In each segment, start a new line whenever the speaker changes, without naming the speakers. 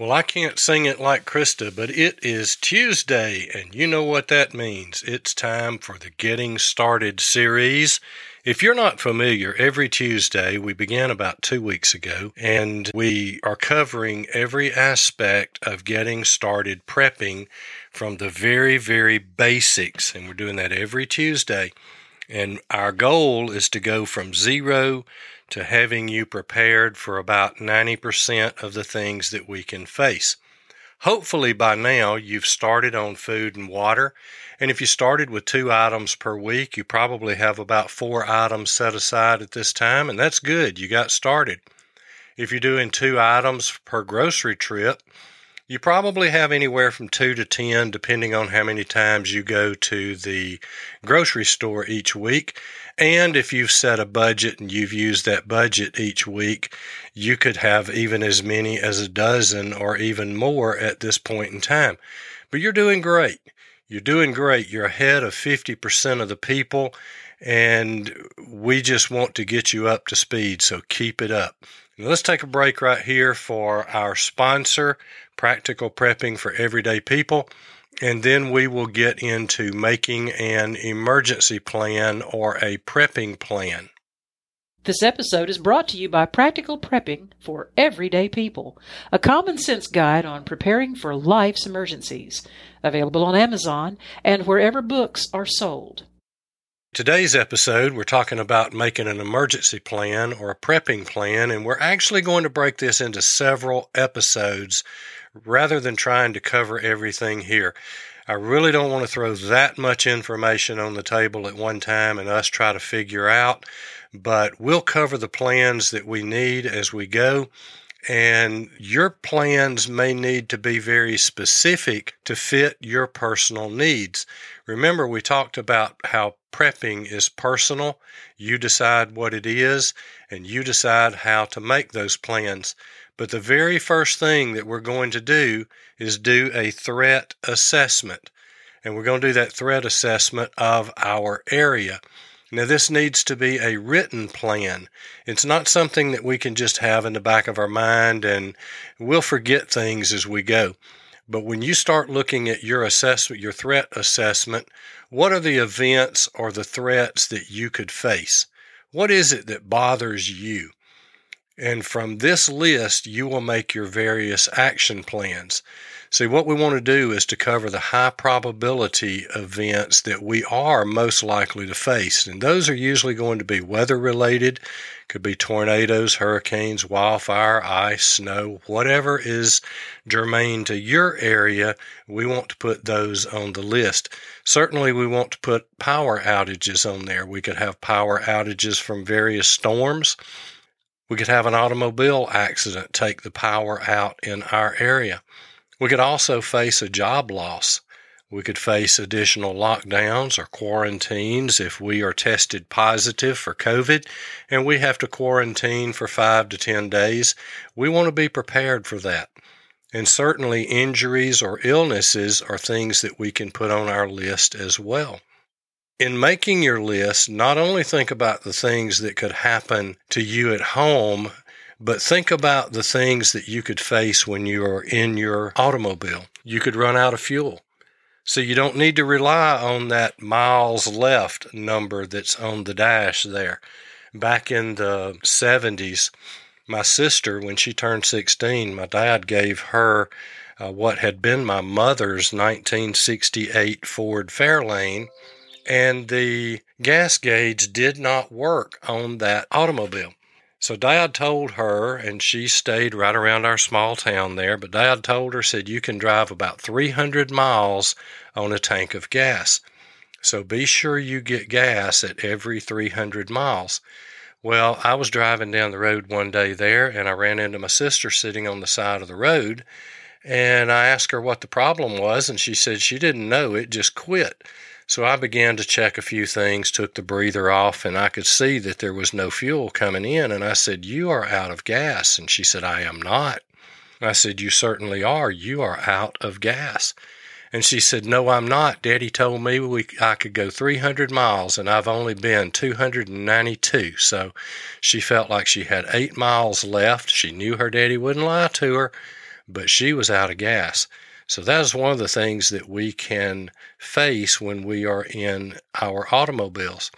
Well, I can't sing it like Krista, but it is Tuesday, and you know what that means. It's time for the Getting Started series. If you're not familiar, every Tuesday we began about two weeks ago, and we are covering every aspect of getting started prepping from the very, very basics. And we're doing that every Tuesday. And our goal is to go from zero to having you prepared for about 90% of the things that we can face. Hopefully, by now, you've started on food and water. And if you started with two items per week, you probably have about four items set aside at this time, and that's good. You got started. If you're doing two items per grocery trip, you probably have anywhere from two to 10, depending on how many times you go to the grocery store each week. And if you've set a budget and you've used that budget each week, you could have even as many as a dozen or even more at this point in time. But you're doing great. You're doing great. You're ahead of 50% of the people, and we just want to get you up to speed, so keep it up. Let's take a break right here for our sponsor, Practical Prepping for Everyday People and then we will get into making an emergency plan or a prepping plan.
This episode is brought to you by Practical Prepping for Everyday People, a common sense guide on preparing for life's emergencies. Available on Amazon and wherever books are sold.
Today's episode, we're talking about making an emergency plan or a prepping plan, and we're actually going to break this into several episodes rather than trying to cover everything here. I really don't want to throw that much information on the table at one time and us try to figure out, but we'll cover the plans that we need as we go. And your plans may need to be very specific to fit your personal needs. Remember, we talked about how prepping is personal. You decide what it is, and you decide how to make those plans. But the very first thing that we're going to do is do a threat assessment. And we're going to do that threat assessment of our area. Now, this needs to be a written plan. It's not something that we can just have in the back of our mind and we'll forget things as we go. But when you start looking at your assessment, your threat assessment, what are the events or the threats that you could face? What is it that bothers you? And from this list, you will make your various action plans. See, what we want to do is to cover the high probability events that we are most likely to face. And those are usually going to be weather related, could be tornadoes, hurricanes, wildfire, ice, snow, whatever is germane to your area, we want to put those on the list. Certainly, we want to put power outages on there. We could have power outages from various storms. We could have an automobile accident take the power out in our area. We could also face a job loss. We could face additional lockdowns or quarantines if we are tested positive for COVID and we have to quarantine for five to 10 days. We want to be prepared for that. And certainly, injuries or illnesses are things that we can put on our list as well in making your list, not only think about the things that could happen to you at home, but think about the things that you could face when you are in your automobile. You could run out of fuel. So you don't need to rely on that miles left number that's on the dash there. Back in the 70s, my sister, when she turned 16, my dad gave her uh, what had been my mother's 1968 Ford Fairlane and the gas gauge did not work on that automobile. So Dad told her, and she stayed right around our small town there, but Dad told her, said, you can drive about 300 miles on a tank of gas. So be sure you get gas at every 300 miles. Well, I was driving down the road one day there, and I ran into my sister sitting on the side of the road, And I asked her what the problem was, and she said she didn't know, it just quit. So I began to check a few things, took the breather off, and I could see that there was no fuel coming in. And I said, You are out of gas. And she said, I am not. I said, You certainly are. You are out of gas. And she said, No, I'm not. Daddy told me we, I could go 300 miles, and I've only been 292. So she felt like she had eight miles left. She knew her daddy wouldn't lie to her, but she was out of gas. So that is one of the things that we can face when we are in our automobiles.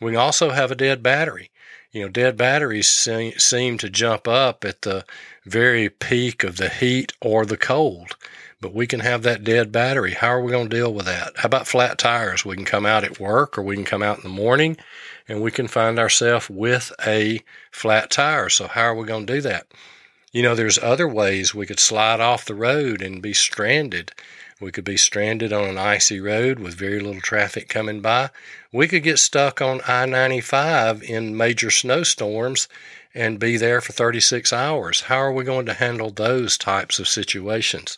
We also have a dead battery. You know, dead batteries seem to jump up at the very peak of the heat or the cold but we can have that dead battery. How are we going to deal with that? How about flat tires? We can come out at work or we can come out in the morning and we can find ourselves with a flat tire. So, how are we going to do that? You know, there's other ways we could slide off the road and be stranded. We could be stranded on an icy road with very little traffic coming by. We could get stuck on I 95 in major snowstorms and be there for 36 hours. How are we going to handle those types of situations?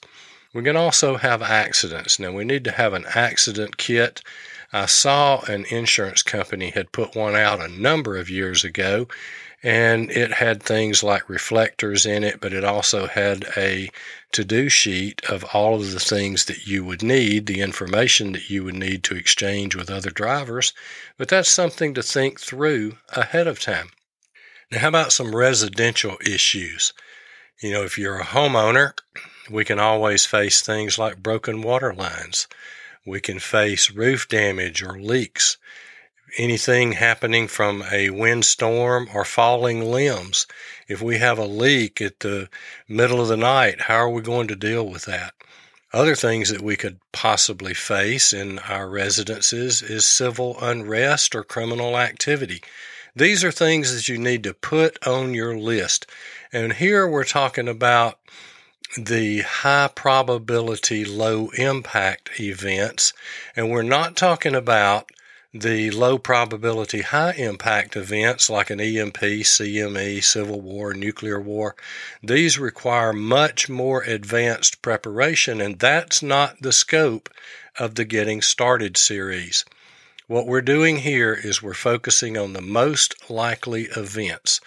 We can also have accidents. Now, we need to have an accident kit. I saw an insurance company had put one out a number of years ago, and it had things like reflectors in it, but it also had a to do sheet of all of the things that you would need, the information that you would need to exchange with other drivers. But that's something to think through ahead of time. Now, how about some residential issues? You know, if you're a homeowner, we can always face things like broken water lines. We can face roof damage or leaks. Anything happening from a windstorm or falling limbs. If we have a leak at the middle of the night, how are we going to deal with that? Other things that we could possibly face in our residences is civil unrest or criminal activity. These are things that you need to put on your list. And here we're talking about the high probability, low impact events. And we're not talking about the low probability, high impact events like an EMP, CME, civil war, nuclear war. These require much more advanced preparation, and that's not the scope of the Getting Started series. What we're doing here is we're focusing on the most likely events.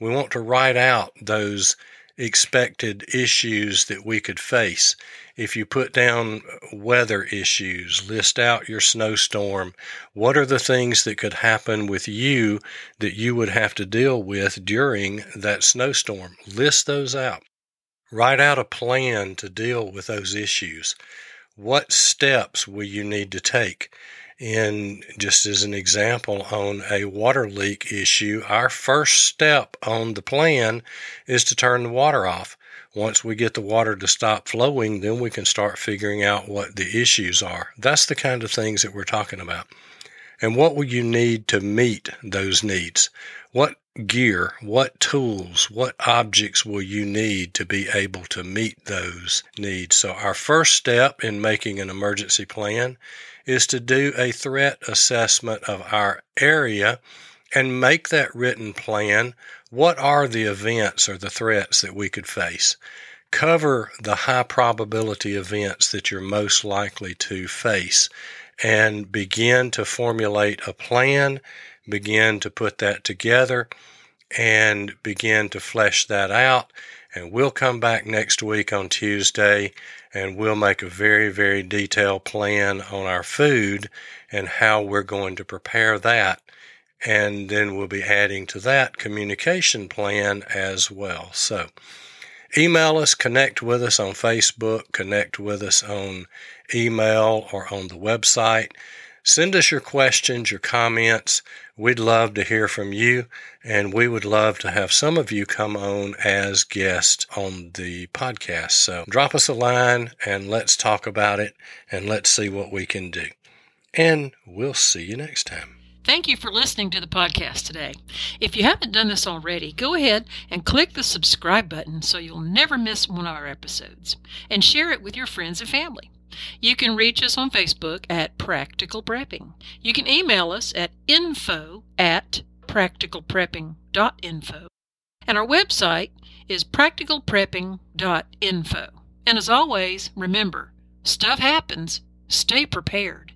We want to write out those expected issues that we could face. If you put down weather issues, list out your snowstorm, what are the things that could happen with you that you would have to deal with during that snowstorm? List those out. Write out a plan to deal with those issues. What steps will you need to take? In just as an example on a water leak issue, our first step on the plan is to turn the water off. Once we get the water to stop flowing, then we can start figuring out what the issues are. That's the kind of things that we're talking about. And what will you need to meet those needs? What gear, what tools, what objects will you need to be able to meet those needs? So, our first step in making an emergency plan is to do a threat assessment of our area and make that written plan. What are the events or the threats that we could face? Cover the high probability events that you're most likely to face and begin to formulate a plan, begin to put that together, and begin to flesh that out. And we'll come back next week on Tuesday and we'll make a very, very detailed plan on our food and how we're going to prepare that. And then we'll be adding to that communication plan as well. So, email us, connect with us on Facebook, connect with us on email or on the website. Send us your questions, your comments. We'd love to hear from you, and we would love to have some of you come on as guests on the podcast. So drop us a line and let's talk about it and let's see what we can do. And we'll see you next time.
Thank you for listening to the podcast today. If you haven't done this already, go ahead and click the subscribe button so you'll never miss one of our episodes and share it with your friends and family. You can reach us on Facebook at Practical Prepping. You can email us at info at practicalprepping.info. And our website is practicalprepping.info. And as always, remember stuff happens, stay prepared.